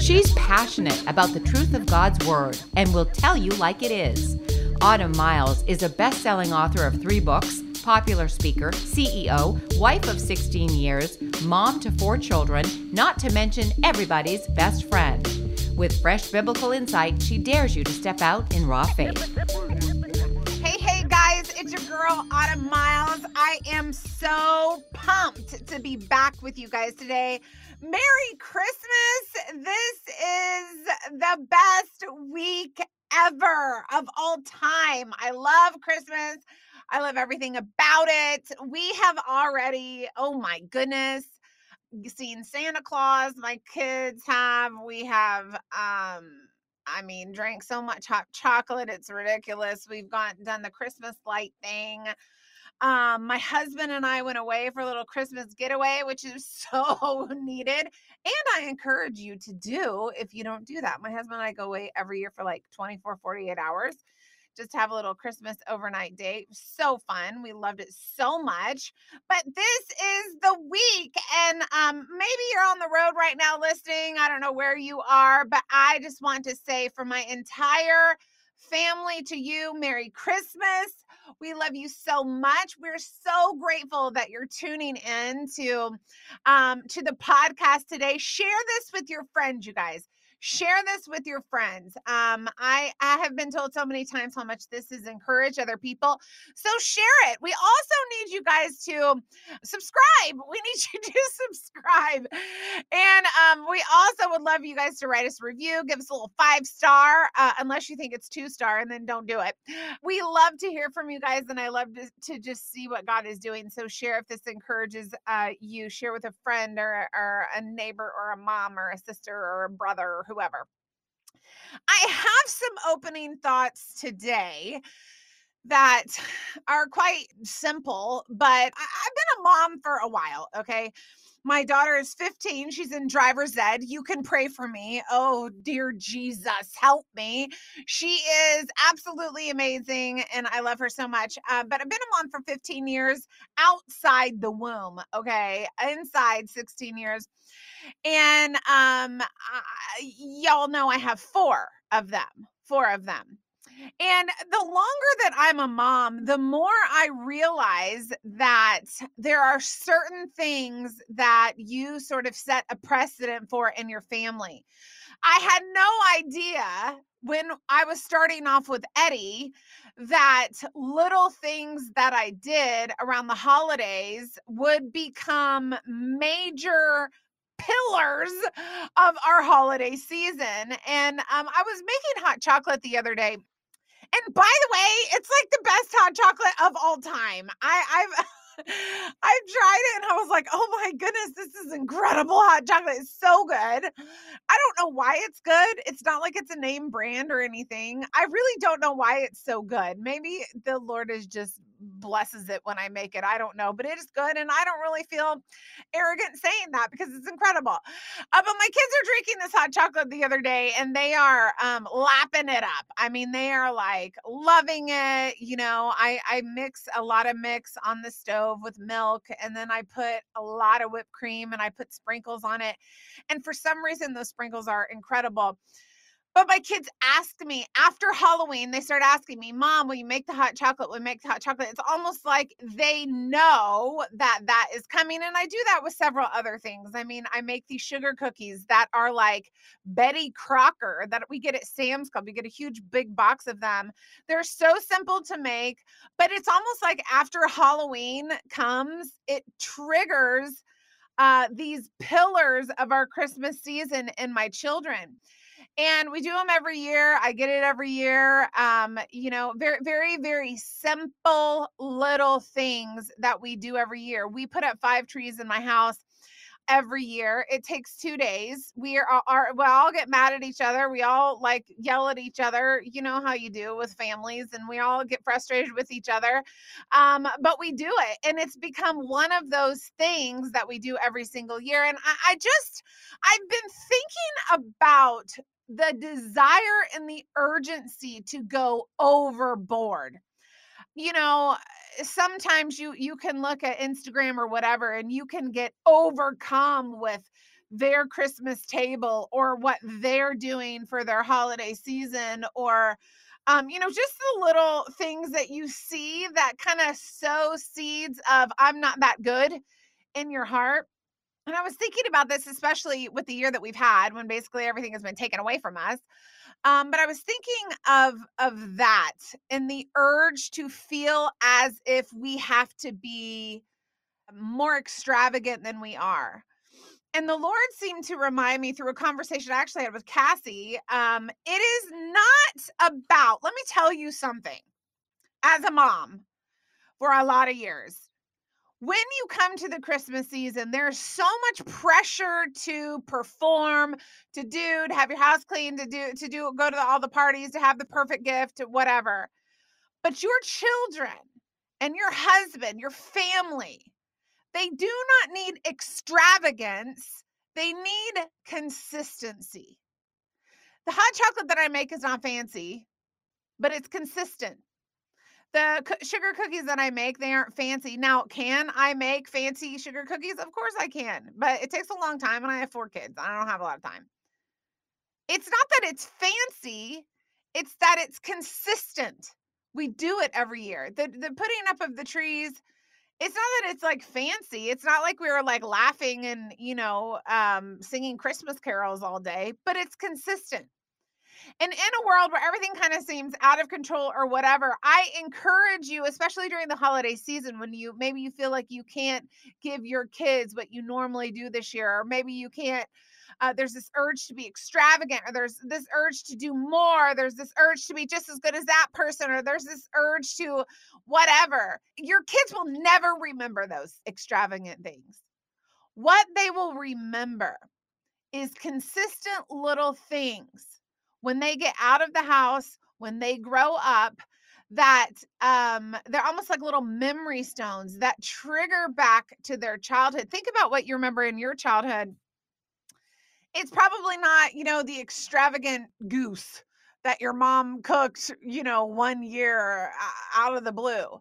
She's passionate about the truth of God's Word and will tell you like it is. Autumn Miles is a best selling author of three books, popular speaker, CEO, wife of 16 years, mom to four children, not to mention everybody's best friend. With fresh biblical insight, she dares you to step out in raw faith. Hey, hey, guys, it's your girl, Autumn Miles. I am so pumped to be back with you guys today. Merry Christmas! This is the best week ever of all time. I love Christmas. I love everything about it. We have already, oh my goodness, seen Santa Claus. My kids have. We have um I mean, drank so much hot chocolate, it's ridiculous. We've gone done the Christmas light thing. Um, my husband and I went away for a little Christmas getaway, which is so needed. And I encourage you to do if you don't do that. My husband and I go away every year for like 24, 48 hours just have a little Christmas overnight date. So fun. We loved it so much. But this is the week. And um, maybe you're on the road right now listening. I don't know where you are, but I just want to say for my entire family to you, Merry Christmas. We love you so much. We're so grateful that you're tuning in to um, to the podcast today. Share this with your friends, you guys share this with your friends. Um, I, I have been told so many times how much this has encouraged other people. So share it. We also need you guys to subscribe. We need you to subscribe. And um, we also would love you guys to write us a review, give us a little five star, uh, unless you think it's two star, and then don't do it. We love to hear from you guys, and I love to, to just see what God is doing. So share if this encourages uh, you. Share with a friend or, or a neighbor or a mom or a sister or a brother whoever. I have some opening thoughts today that are quite simple, but I- have been a mom for a while, okay? My daughter is 15. She's in driver's ed. You can pray for me. Oh, dear Jesus, help me. She is absolutely amazing and I love her so much. Uh, but I've been a mom for 15 years outside the womb, okay? Inside 16 years. And um, I, y'all know I have four of them, four of them. And the longer that I'm a mom, the more I realize that there are certain things that you sort of set a precedent for in your family. I had no idea when I was starting off with Eddie that little things that I did around the holidays would become major pillars of our holiday season. And um, I was making hot chocolate the other day. And by the way, it's like the best hot chocolate of all time. I, I've I tried it and I was like, oh my goodness, this is incredible hot chocolate. It's so good. I don't know why it's good. It's not like it's a name brand or anything. I really don't know why it's so good. Maybe the Lord is just blesses it when I make it. I don't know, but it is good. And I don't really feel arrogant saying that because it's incredible. Uh, but my kids are drinking this hot chocolate the other day and they are um, lapping it up. I mean, they are like loving it. You know, I, I mix a lot of mix on the stove with milk and then I put a lot of whipped cream and I put sprinkles on it. And for some reason, those sprinkles are incredible. But my kids ask me after Halloween, they start asking me, Mom, will you make the hot chocolate? Will you make the hot chocolate? It's almost like they know that that is coming. And I do that with several other things. I mean, I make these sugar cookies that are like Betty Crocker that we get at Sam's Club. We get a huge big box of them. They're so simple to make, but it's almost like after Halloween comes, it triggers uh, these pillars of our Christmas season in my children and we do them every year. I get it every year. Um, you know, very, very, very simple little things that we do every year. We put up five trees in my house every year. It takes two days. We are, are we all get mad at each other. We all like yell at each other. You know how you do with families, and we all get frustrated with each other. Um, but we do it, and it's become one of those things that we do every single year. And I, I just, I've been thinking about the desire and the urgency to go overboard you know sometimes you you can look at instagram or whatever and you can get overcome with their Christmas table or what they're doing for their holiday season or um, you know, just the little things that you see that kind of sow seeds of I'm not that good in your heart. And I was thinking about this, especially with the year that we've had when basically everything has been taken away from us. Um, but I was thinking of of that and the urge to feel as if we have to be more extravagant than we are. And the Lord seemed to remind me through a conversation I actually had with Cassie. Um, it is not about, let me tell you something, as a mom for a lot of years. When you come to the Christmas season, there's so much pressure to perform, to do, to have your house clean, to do, to do, go to the, all the parties, to have the perfect gift, whatever. But your children and your husband, your family, they do not need extravagance, they need consistency. The hot chocolate that I make is not fancy, but it's consistent. The sugar cookies that I make, they aren't fancy. Now, can I make fancy sugar cookies? Of course I can, but it takes a long time and I have four kids. I don't have a lot of time. It's not that it's fancy, it's that it's consistent. We do it every year. The the putting up of the trees, it's not that it's like fancy. It's not like we were like laughing and, you know, um, singing Christmas carols all day, but it's consistent. And in a world where everything kind of seems out of control or whatever, I encourage you, especially during the holiday season, when you maybe you feel like you can't give your kids what you normally do this year, or maybe you can't uh, there's this urge to be extravagant or there's this urge to do more there's this urge to be just as good as that person or there's this urge to whatever. Your kids will never remember those extravagant things. What they will remember is consistent little things when they get out of the house when they grow up that um they're almost like little memory stones that trigger back to their childhood think about what you remember in your childhood it's probably not, you know, the extravagant goose that your mom cooked, you know, one year out of the blue.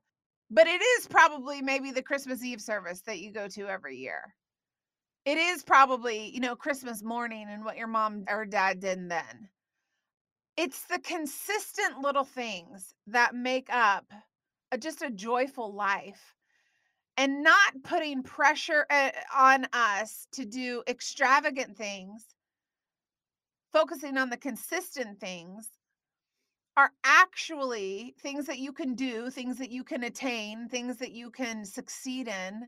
But it is probably maybe the Christmas Eve service that you go to every year. It is probably, you know, Christmas morning and what your mom or dad did then. It's the consistent little things that make up a, just a joyful life and not putting pressure uh, on us to do extravagant things, focusing on the consistent things are actually things that you can do, things that you can attain, things that you can succeed in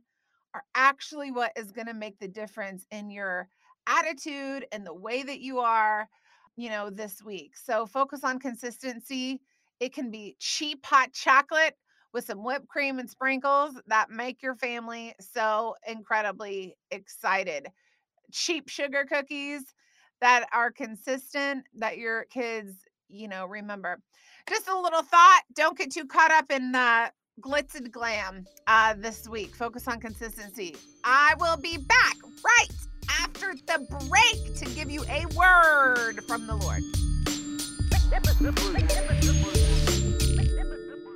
are actually what is going to make the difference in your attitude and the way that you are, you know, this week. So focus on consistency. It can be cheap hot chocolate with some whipped cream and sprinkles that make your family so incredibly excited. Cheap sugar cookies that are consistent that your kids, you know, remember. Just a little thought don't get too caught up in the glitz and glam uh, this week. Focus on consistency. I will be back right after the break to give you a word from the Lord.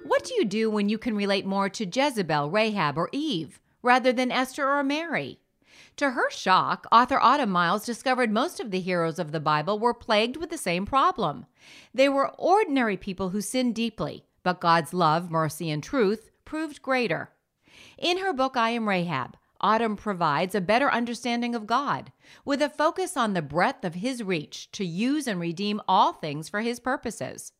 What do you do when you can relate more to Jezebel, Rahab, or Eve rather than Esther or Mary? To her shock, author Autumn Miles discovered most of the heroes of the Bible were plagued with the same problem. They were ordinary people who sinned deeply, but God's love, mercy, and truth proved greater. In her book, I Am Rahab, Autumn provides a better understanding of God, with a focus on the breadth of His reach to use and redeem all things for His purposes.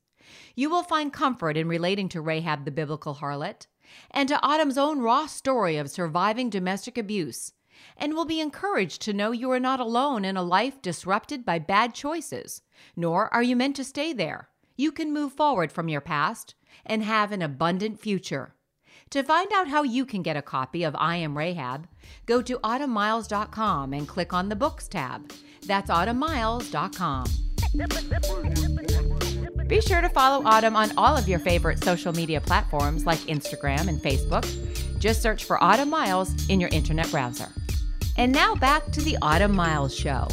You will find comfort in relating to Rahab the biblical harlot and to Autumn's own raw story of surviving domestic abuse, and will be encouraged to know you are not alone in a life disrupted by bad choices, nor are you meant to stay there. You can move forward from your past and have an abundant future. To find out how you can get a copy of I Am Rahab, go to autumnmiles.com and click on the Books tab. That's autumnmiles.com. Be sure to follow Autumn on all of your favorite social media platforms like Instagram and Facebook. Just search for Autumn Miles in your internet browser. And now back to the Autumn Miles Show.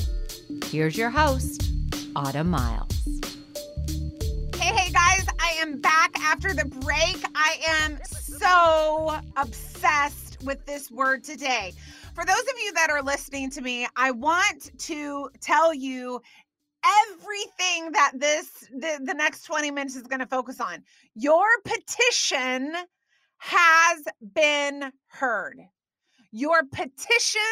Here's your host, Autumn Miles. Hey, hey guys, I am back after the break. I am so obsessed with this word today. for those of you that are listening to me, I want to tell you everything that this the, the next 20 minutes is going to focus on. Your petition has been heard. Your petition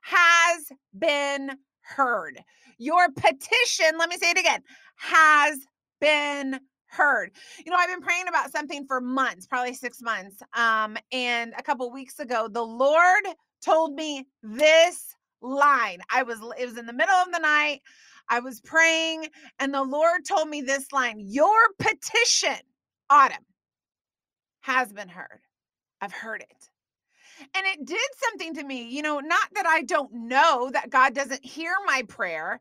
has been heard. Your petition, let me say it again, has been heard. You know, I've been praying about something for months, probably six months. Um, and a couple weeks ago, the Lord told me this line. I was, it was in the middle of the night. I was praying, and the Lord told me this line Your petition, Autumn, has been heard. I've heard it. And it did something to me. You know, not that I don't know that God doesn't hear my prayer.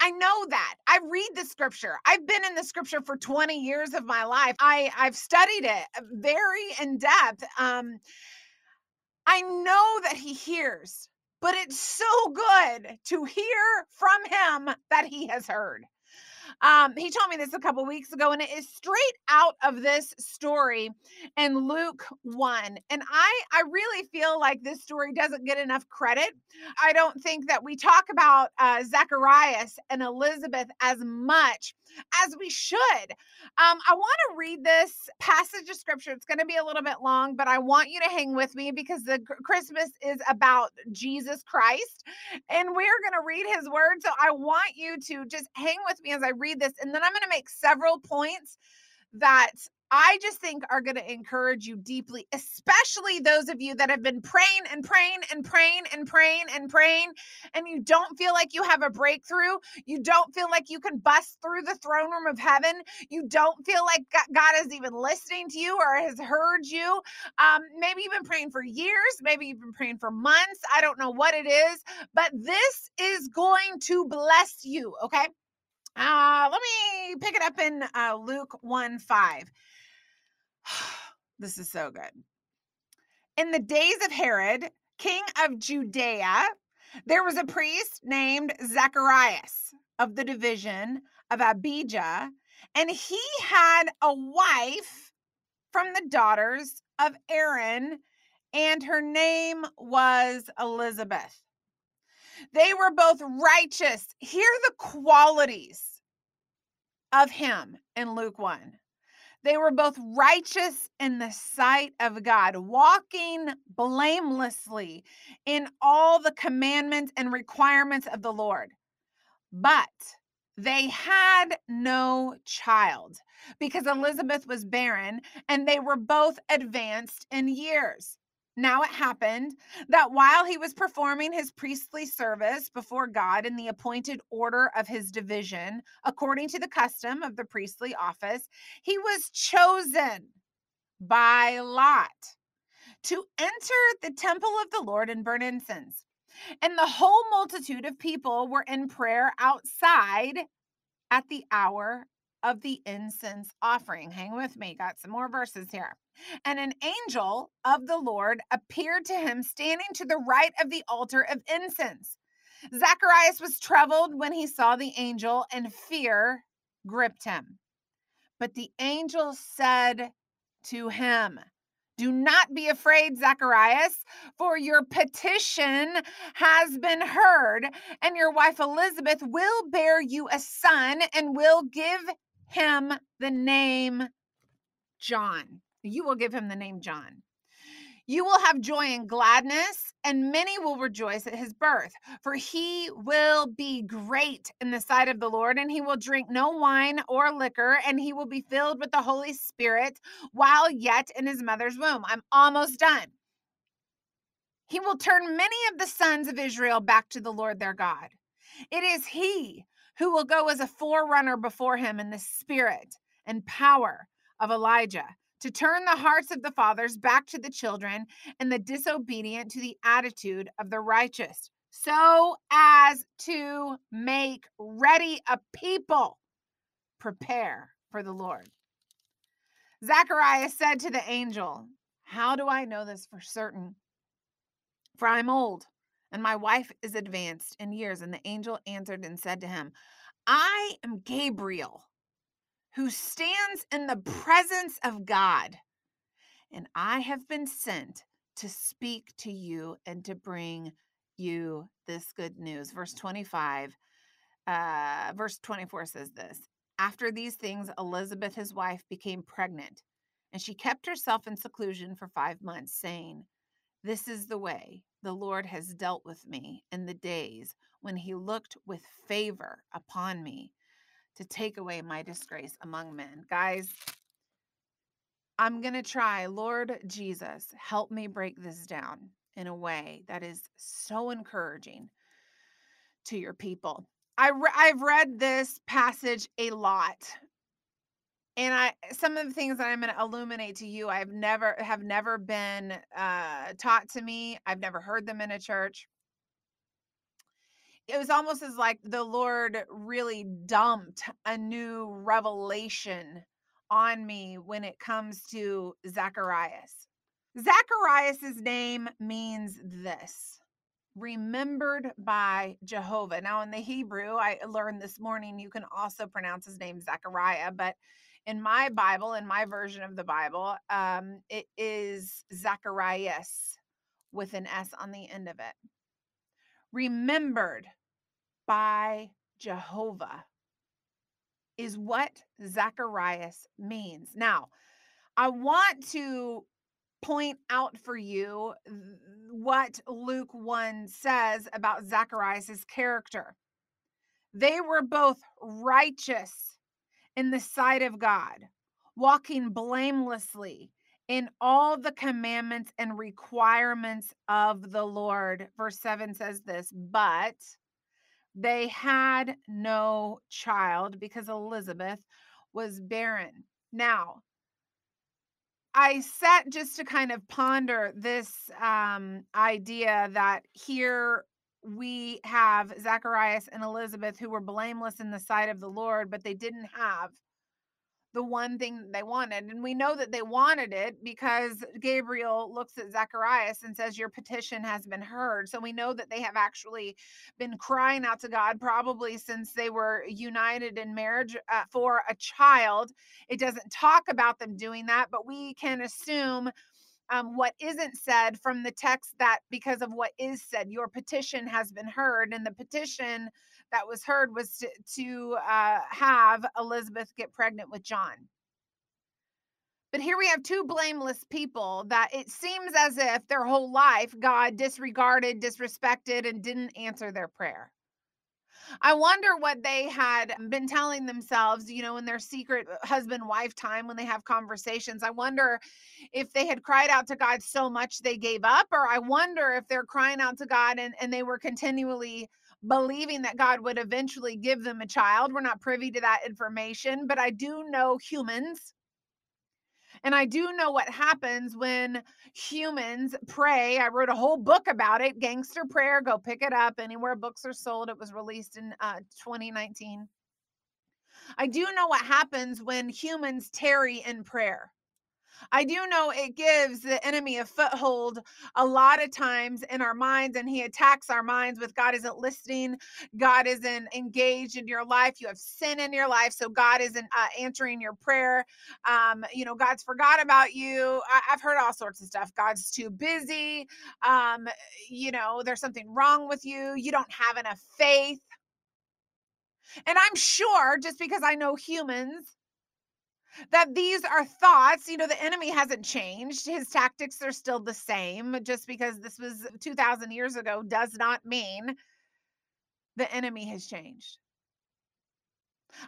I know that. I read the scripture. I've been in the scripture for 20 years of my life. I I've studied it uh, very in depth. Um I know that he hears, but it's so good to hear from him that he has heard. Um, he told me this a couple weeks ago, and it is straight out of this story in Luke 1. And I, I really feel like this story doesn't get enough credit. I don't think that we talk about uh, Zacharias and Elizabeth as much as we should. Um, I want to read this passage of scripture. It's going to be a little bit long, but I want you to hang with me because the Christmas is about Jesus Christ and we're going to read his word. So I want you to just hang with me as I read this. And then I'm going to make several points that I just think are going to encourage you deeply, especially those of you that have been praying and praying and praying and praying and praying, and you don't feel like you have a breakthrough. You don't feel like you can bust through the throne room of heaven. You don't feel like God is even listening to you or has heard you. Um, maybe you've been praying for years, maybe you've been praying for months. I don't know what it is, but this is going to bless you, okay? Uh, let me pick it up in uh, Luke 1 5. this is so good. In the days of Herod, king of Judea, there was a priest named Zacharias of the division of Abijah, and he had a wife from the daughters of Aaron, and her name was Elizabeth. They were both righteous. Hear the qualities of him in Luke 1. They were both righteous in the sight of God, walking blamelessly in all the commandments and requirements of the Lord. But they had no child because Elizabeth was barren and they were both advanced in years. Now it happened that while he was performing his priestly service before God in the appointed order of his division, according to the custom of the priestly office, he was chosen by Lot to enter the temple of the Lord and burn incense. And the whole multitude of people were in prayer outside at the hour of the incense offering. Hang with me, got some more verses here. And an angel of the Lord appeared to him standing to the right of the altar of incense. Zacharias was troubled when he saw the angel, and fear gripped him. But the angel said to him, do not be afraid, Zacharias, for your petition has been heard, and your wife Elizabeth will bear you a son and will give him the name John. You will give him the name John. You will have joy and gladness, and many will rejoice at his birth, for he will be great in the sight of the Lord, and he will drink no wine or liquor, and he will be filled with the Holy Spirit while yet in his mother's womb. I'm almost done. He will turn many of the sons of Israel back to the Lord their God. It is he who will go as a forerunner before him in the spirit and power of Elijah to turn the hearts of the fathers back to the children and the disobedient to the attitude of the righteous, so as to make ready a people prepare for the Lord. Zacharias said to the angel, How do I know this for certain? For I'm old and my wife is advanced in years. And the angel answered and said to him, I am Gabriel who stands in the presence of God. And I have been sent to speak to you and to bring you this good news. Verse 25, uh, verse 24 says this After these things, Elizabeth, his wife, became pregnant, and she kept herself in seclusion for five months, saying, This is the way the Lord has dealt with me in the days when he looked with favor upon me to take away my disgrace among men. Guys, I'm going to try, Lord Jesus, help me break this down in a way that is so encouraging to your people. I I've read this passage a lot. And I some of the things that I'm going to illuminate to you I've never have never been uh taught to me. I've never heard them in a church. It was almost as like the Lord really dumped a new revelation on me when it comes to Zacharias. Zacharias' name means this remembered by Jehovah. Now, in the Hebrew, I learned this morning you can also pronounce his name Zechariah, but in my Bible, in my version of the Bible, um, it is Zacharias with an S on the end of it. Remembered by Jehovah is what Zacharias means. Now, I want to point out for you what Luke 1 says about Zacharias' character. They were both righteous in the sight of God, walking blamelessly in all the commandments and requirements of the Lord. Verse 7 says this, but they had no child because Elizabeth was barren. Now, I sat just to kind of ponder this um, idea that here we have Zacharias and Elizabeth who were blameless in the sight of the Lord, but they didn't have the one thing they wanted. And we know that they wanted it because Gabriel looks at Zacharias and says, Your petition has been heard. So we know that they have actually been crying out to God probably since they were united in marriage uh, for a child. It doesn't talk about them doing that, but we can assume. Um, what isn't said from the text that because of what is said, your petition has been heard, and the petition that was heard was to, to uh, have Elizabeth get pregnant with John. But here we have two blameless people that it seems as if their whole life God disregarded, disrespected, and didn't answer their prayer. I wonder what they had been telling themselves, you know, in their secret uh, husband wife time when they have conversations. I wonder if they had cried out to God so much they gave up, or I wonder if they're crying out to God and, and they were continually believing that God would eventually give them a child. We're not privy to that information, but I do know humans. And I do know what happens when humans pray. I wrote a whole book about it, Gangster Prayer. Go pick it up anywhere books are sold. It was released in uh, 2019. I do know what happens when humans tarry in prayer. I do know it gives the enemy a foothold a lot of times in our minds, and he attacks our minds with God isn't listening, God isn't engaged in your life, you have sin in your life, so God isn't uh, answering your prayer. Um, you know, God's forgot about you. I- have heard all sorts of stuff. God's too busy. Um, you know, there's something wrong with you. You don't have enough faith. And I'm sure just because I know humans, that these are thoughts. You know, the enemy hasn't changed. His tactics are still the same. Uh, just because this was 2,000 years ago does not mean the enemy has changed.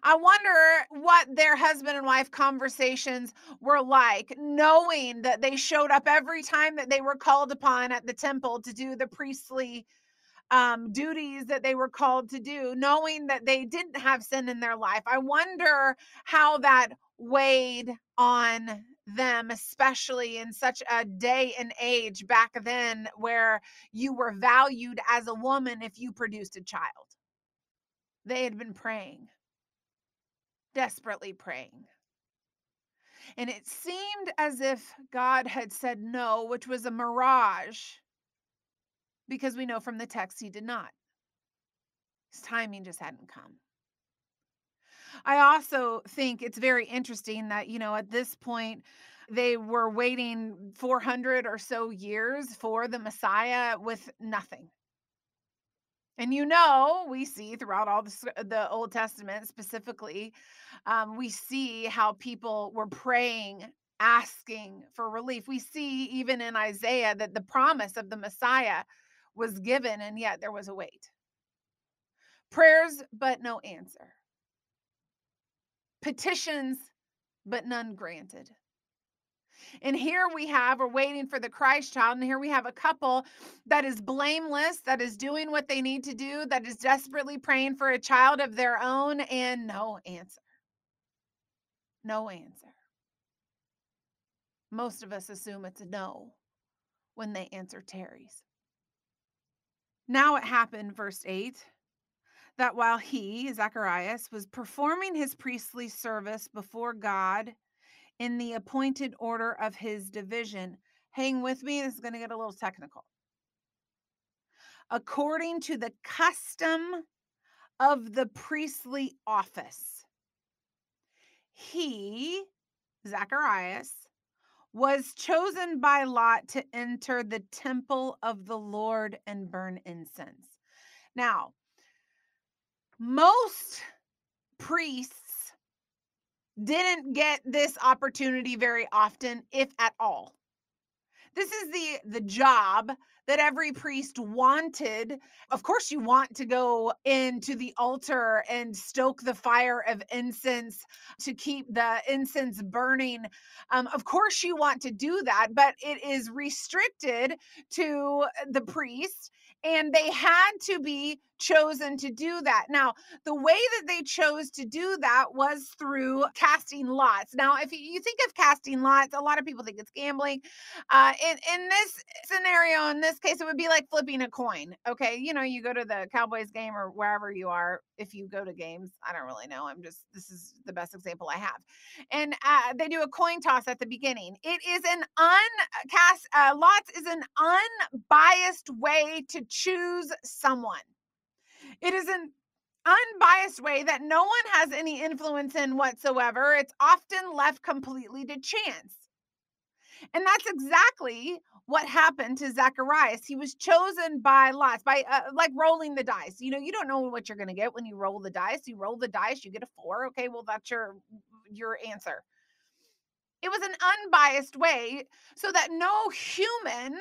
I wonder what their husband and wife conversations were like, knowing that they showed up every time that they were called upon at the temple to do the priestly um, duties that they were called to do, knowing that they didn't have sin in their life. I wonder how that weighed on them, especially in such a day and age back then where you were valued as a woman if you produced a child. They had been praying, desperately praying. And it seemed as if God had said no, which was a mirage because we know from the text he did not. His timing just hadn't come. I also think it's very interesting that, you know, at this point, they were waiting 400 or so years for the Messiah with nothing. And you know, we see throughout all the, the Old Testament specifically, um, we see how people were praying, asking for relief. We see even in Isaiah that the promise of the Messiah was given, and yet there was a wait. Prayers, but no answer. Petitions, but none granted. And here we have, we're waiting for the Christ child. And here we have a couple that is blameless, that is doing what they need to do, that is desperately praying for a child of their own, and no answer. No answer. Most of us assume it's a no when they answer tarries. Now it happened, verse 8, that while he, Zacharias, was performing his priestly service before God, in the appointed order of his division. Hang with me, this is going to get a little technical. According to the custom of the priestly office, he, Zacharias, was chosen by Lot to enter the temple of the Lord and burn incense. Now, most priests didn't get this opportunity very often, if at all. This is the the job that every priest wanted. Of course, you want to go into the altar and stoke the fire of incense to keep the incense burning. Um, of course, you want to do that, but it is restricted to the priest, and they had to be chosen to do that. Now, the way that they chose to do that was through casting lots. Now, if you think of casting lots, a lot of people think it's gambling. Uh, in, in this scenario, in this case, it would be like flipping a coin. Okay. You know, you go to the Cowboys game or wherever you are, if you go to games, I don't really know. I'm just, this is the best example I have. And uh, they do a coin toss at the beginning. It is an uncast, uh, lots is an unbiased way to choose someone. It is an unbiased way that no one has any influence in whatsoever. It's often left completely to chance. And that's exactly what happened to Zacharias. He was chosen by lots, by uh, like rolling the dice. You know, you don't know what you're going to get when you roll the dice. You roll the dice, you get a four. Okay, well, that's your your answer. It was an unbiased way so that no human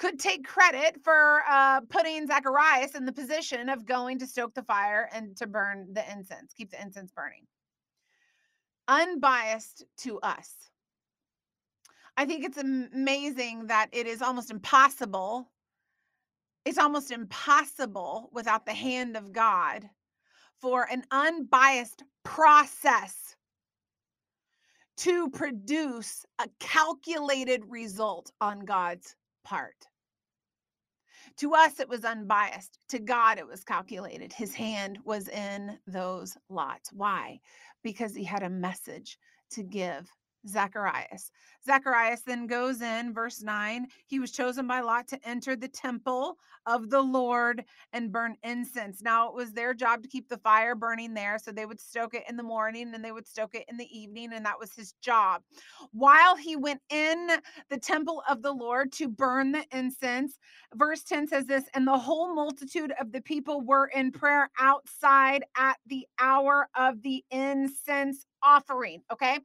could take credit for uh, putting Zacharias in the position of going to stoke the fire and to burn the incense, keep the incense burning. Unbiased to us. I think it's amazing that it is almost impossible. It's almost impossible without the hand of God for an unbiased process to produce a calculated result on God's part. To us, it was unbiased. To God, it was calculated. His hand was in those lots. Why? Because he had a message to give Zacharias. Zacharias then goes in, verse 9. He was chosen by Lot to enter the temple of the Lord and burn incense. Now, it was their job to keep the fire burning there. So they would stoke it in the morning and they would stoke it in the evening. And that was his job. While he went in the temple of the Lord to burn the incense, verse 10 says this And the whole multitude of the people were in prayer outside at the hour of the incense offering. Okay.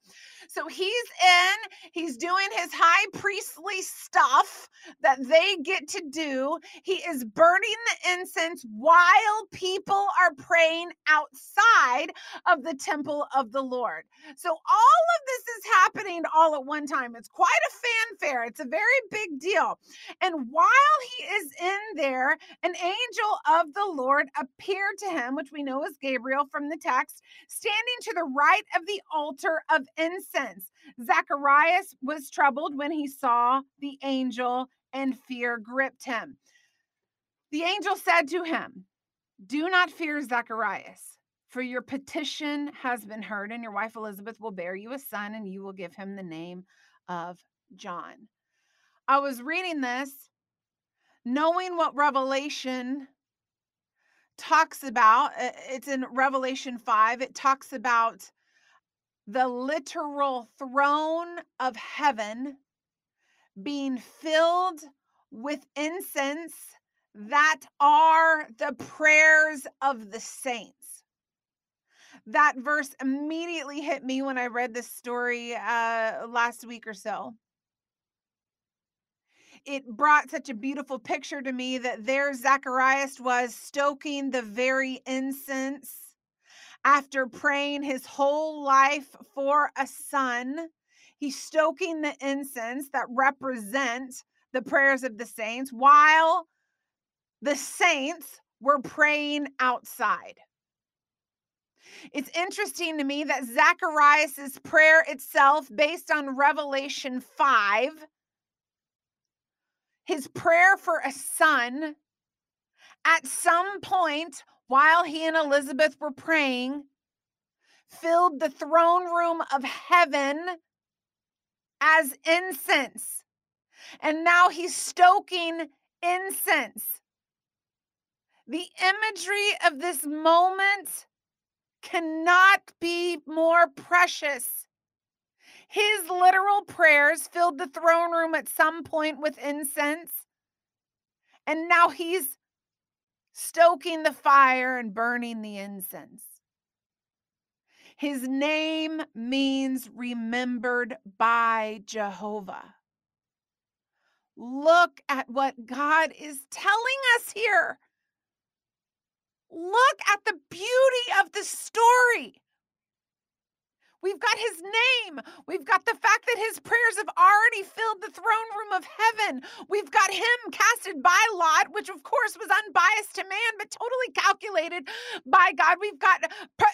So he's in, he's doing his high priestly stuff that they get to do. He is burning the incense while people are praying outside of the temple of the Lord. So all of this is happening all at one time. It's quite a fanfare, it's a very big deal. And while he is in there, an angel of the Lord appeared to him, which we know is Gabriel from the text, standing to the right of the altar of incense. Zacharias was troubled when he saw the angel, and fear gripped him. The angel said to him, Do not fear, Zacharias, for your petition has been heard, and your wife Elizabeth will bear you a son, and you will give him the name of John. I was reading this knowing what Revelation talks about. Uh, it's in Revelation 5. It talks about the literal throne of heaven being filled with incense that are the prayers of the saints. That verse immediately hit me when I read this story uh, last week or so. It brought such a beautiful picture to me that there Zacharias was stoking the very incense after praying his whole life for a son. He's stoking the incense that represent the prayers of the saints while the saints were praying outside. It's interesting to me that Zacharias' prayer itself, based on Revelation 5, his prayer for a son, at some point while he and Elizabeth were praying, filled the throne room of heaven as incense. And now he's stoking incense. The imagery of this moment cannot be more precious. His literal prayers filled the throne room at some point with incense. And now he's stoking the fire and burning the incense. His name means remembered by Jehovah. Look at what God is telling us here. Look at the beauty of the story. We've got his name. We've got the fact that his prayers have already filled the throne room of heaven. We've got him casted by Lot, which of course was unbiased to man, but totally calculated by God. We've got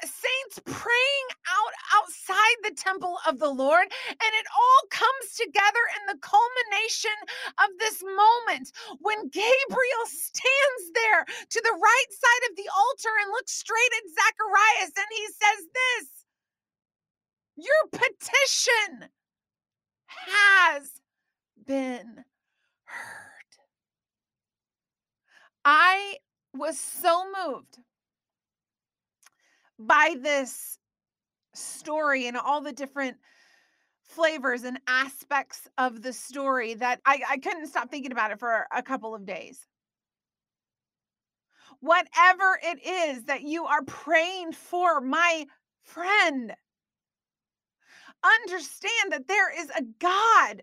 saints praying out outside the temple of the Lord, and it all comes together in the culmination of this moment when Gabriel stands there to the right side of the altar and looks straight at Zacharias and he says this your petition has been heard. I was so moved by this story and all the different flavors and aspects of the story that I, I couldn't stop thinking about it for a couple of days. Whatever it is that you are praying for, my friend, understand that there is a God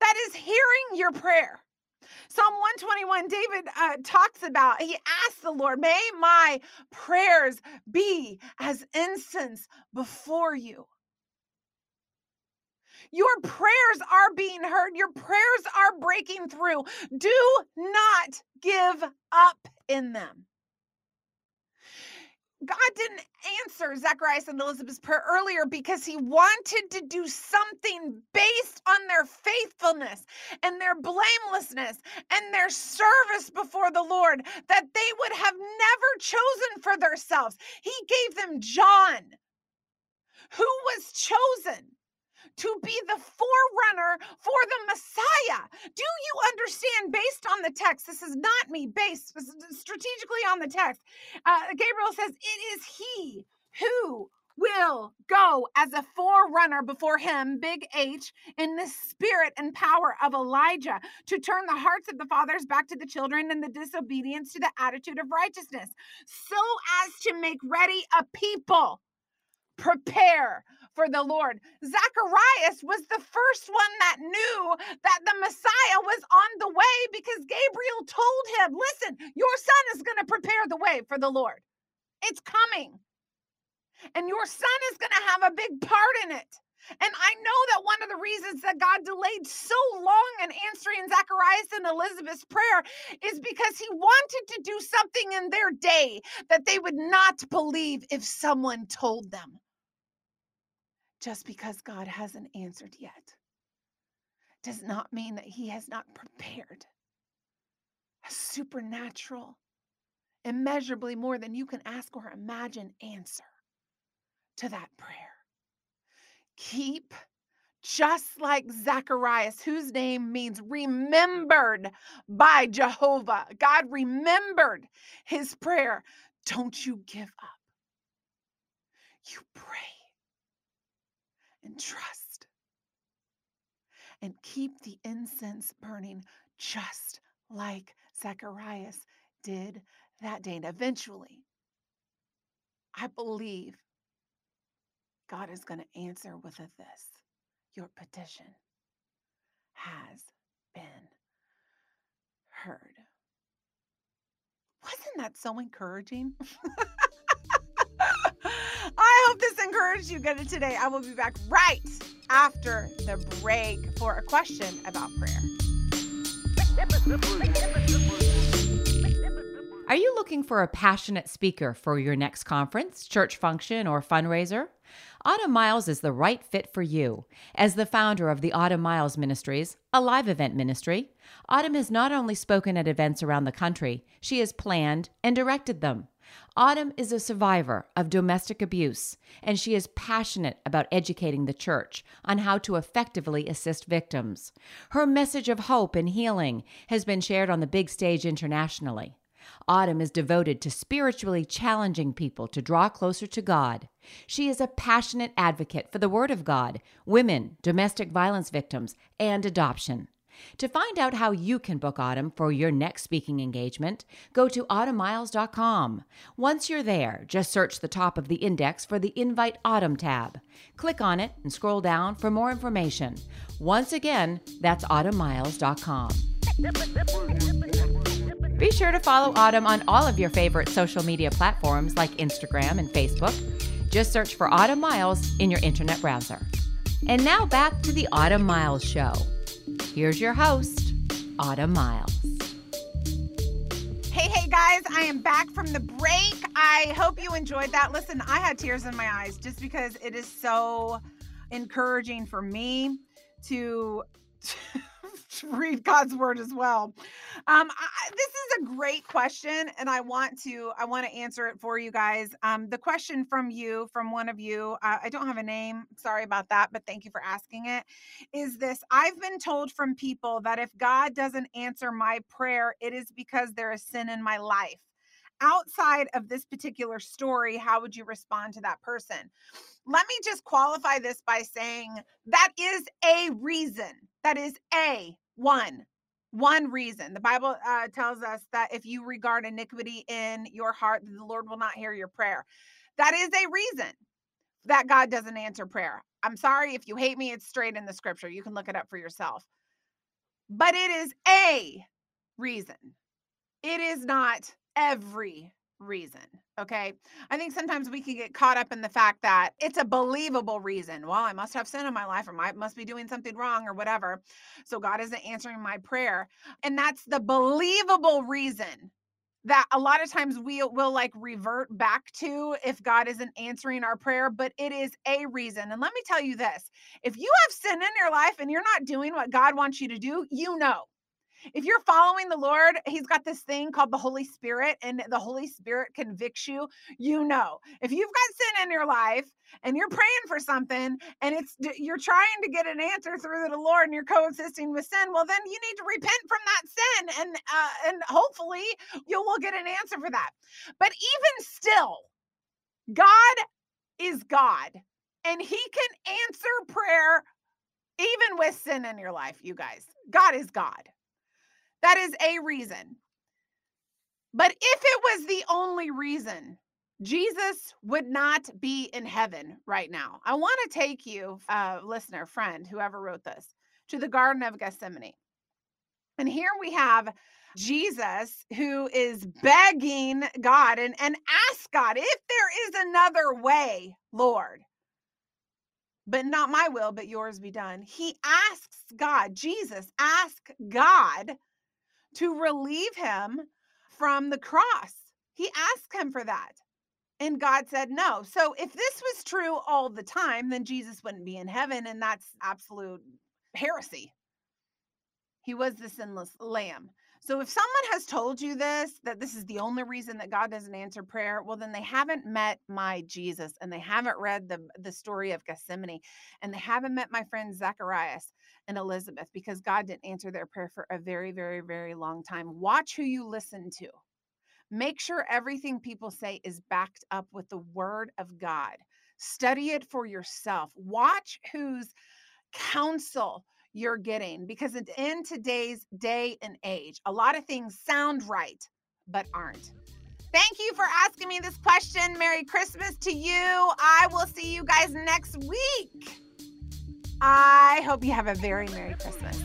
that is hearing your prayer. Psalm 121, David uh, talks about, he asks the Lord, may my prayers be as incense before you. Your prayers are being heard, your prayers are breaking through. Do not give up in them. God didn't answer Zacharias and Elizabeth's prayer earlier because he wanted to do something based on their faithfulness and their blamelessness and their service before the Lord that they would have never chosen for themselves. He gave them John, who was chosen to be the forerunner for the Messiah. Do you understand, based on the text, this is not me, based strategically on the text, uh, Gabriel says, It is He who will go as a forerunner before him, big H, in the spirit and power of Elijah to turn the hearts of the fathers back to the children and the disobedience to the attitude of righteousness, so as to make ready a people. Prepare for the Lord. Zacharias was the first one that knew that the Messiah was on the way because Gabriel told him, Listen, your son is going to prepare the way for the Lord. It's coming. And your son is going to have a big part in it. And I know that one of the reasons that God delayed so long in answering Zacharias and Elizabeth's prayer is because he wanted to do something in their day that they would not believe if someone told them just because God hasn't answered yet does not mean that He has not prepared a supernatural, immeasurably more than you can ask or imagine answer to that prayer. Keep just like Zacharias, whose name means remembered by Jehovah. God remembered his prayer. Don't you give up. You pray and trust. And keep the incense burning just like Zacharias did that day. And eventually, I believe God is going to answer with a this your petition has been heard. Wasn't that so encouraging? I hope this encouraged you good today. I will be back right after the break for a question about prayer. Are you looking for a passionate speaker for your next conference, church function, or fundraiser? Autumn Miles is the right fit for you. As the founder of the Autumn Miles Ministries, a live event ministry, Autumn has not only spoken at events around the country, she has planned and directed them. Autumn is a survivor of domestic abuse, and she is passionate about educating the church on how to effectively assist victims. Her message of hope and healing has been shared on the big stage internationally. Autumn is devoted to spiritually challenging people to draw closer to God. She is a passionate advocate for the Word of God, women, domestic violence victims, and adoption. To find out how you can book Autumn for your next speaking engagement, go to autumnmiles.com. Once you're there, just search the top of the index for the Invite Autumn tab. Click on it and scroll down for more information. Once again, that's autumnmiles.com. Be sure to follow Autumn on all of your favorite social media platforms like Instagram and Facebook. Just search for Autumn Miles in your internet browser. And now back to the Autumn Miles Show. Here's your host, Autumn Miles. Hey, hey guys, I am back from the break. I hope you enjoyed that. Listen, I had tears in my eyes just because it is so encouraging for me to read God's word as well. Um, I, this great question, and I want to I want to answer it for you guys. Um, the question from you, from one of you, uh, I don't have a name. Sorry about that, but thank you for asking it. Is this? I've been told from people that if God doesn't answer my prayer, it is because there is sin in my life. Outside of this particular story, how would you respond to that person? Let me just qualify this by saying that is a reason. That is a one. One reason. The Bible uh, tells us that if you regard iniquity in your heart, the Lord will not hear your prayer. That is a reason that God doesn't answer prayer. I'm sorry if you hate me, it's straight in the scripture. You can look it up for yourself. But it is a reason. It is not every reason. Okay. I think sometimes we can get caught up in the fact that it's a believable reason. Well, I must have sin in my life or I must be doing something wrong or whatever. So God isn't answering my prayer. And that's the believable reason that a lot of times we will like revert back to if God isn't answering our prayer, but it is a reason. And let me tell you this if you have sin in your life and you're not doing what God wants you to do, you know if you're following the Lord, He's got this thing called the Holy Spirit, and the Holy Spirit convicts you. You know, if you've got sin in your life and you're praying for something and it's you're trying to get an answer through the Lord and you're coexisting with sin, well, then you need to repent from that sin, and uh, and hopefully you will get an answer for that. But even still, God is God, and He can answer prayer even with sin in your life, you guys. God is God. That is a reason. But if it was the only reason, Jesus would not be in heaven right now. I want to take you, uh, listener, friend, whoever wrote this, to the Garden of Gethsemane. And here we have Jesus who is begging God and, and ask God if there is another way, Lord. But not my will, but yours be done. He asks God, Jesus, ask God to relieve him from the cross. He asked him for that. And God said no. So if this was true all the time, then Jesus wouldn't be in heaven. And that's absolute heresy. He was the sinless lamb. So if someone has told you this, that this is the only reason that God doesn't answer prayer, well, then they haven't met my Jesus and they haven't read the, the story of Gethsemane and they haven't met my friend Zacharias and Elizabeth because God didn't answer their prayer for a very, very, very long time. Watch who you listen to. Make sure everything people say is backed up with the word of God. Study it for yourself. Watch whose counsel you're getting because in today's day and age, a lot of things sound right, but aren't. Thank you for asking me this question. Merry Christmas to you. I will see you guys next week. I hope you have a very Merry Christmas.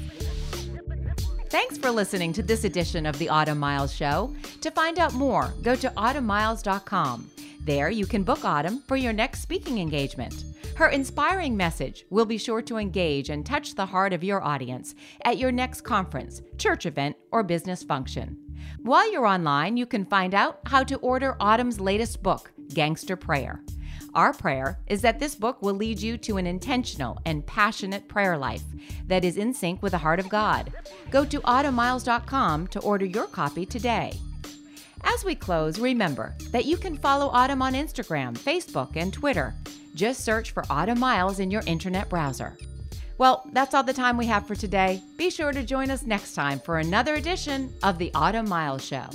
Thanks for listening to this edition of the Autumn Miles Show. To find out more, go to autumnmiles.com. There, you can book Autumn for your next speaking engagement. Her inspiring message will be sure to engage and touch the heart of your audience at your next conference, church event, or business function. While you're online, you can find out how to order Autumn's latest book, Gangster Prayer. Our prayer is that this book will lead you to an intentional and passionate prayer life that is in sync with the heart of God. Go to autumnmiles.com to order your copy today. As we close, remember that you can follow Autumn on Instagram, Facebook, and Twitter. Just search for Autumn Miles in your internet browser. Well, that's all the time we have for today. Be sure to join us next time for another edition of the Autumn Miles Show.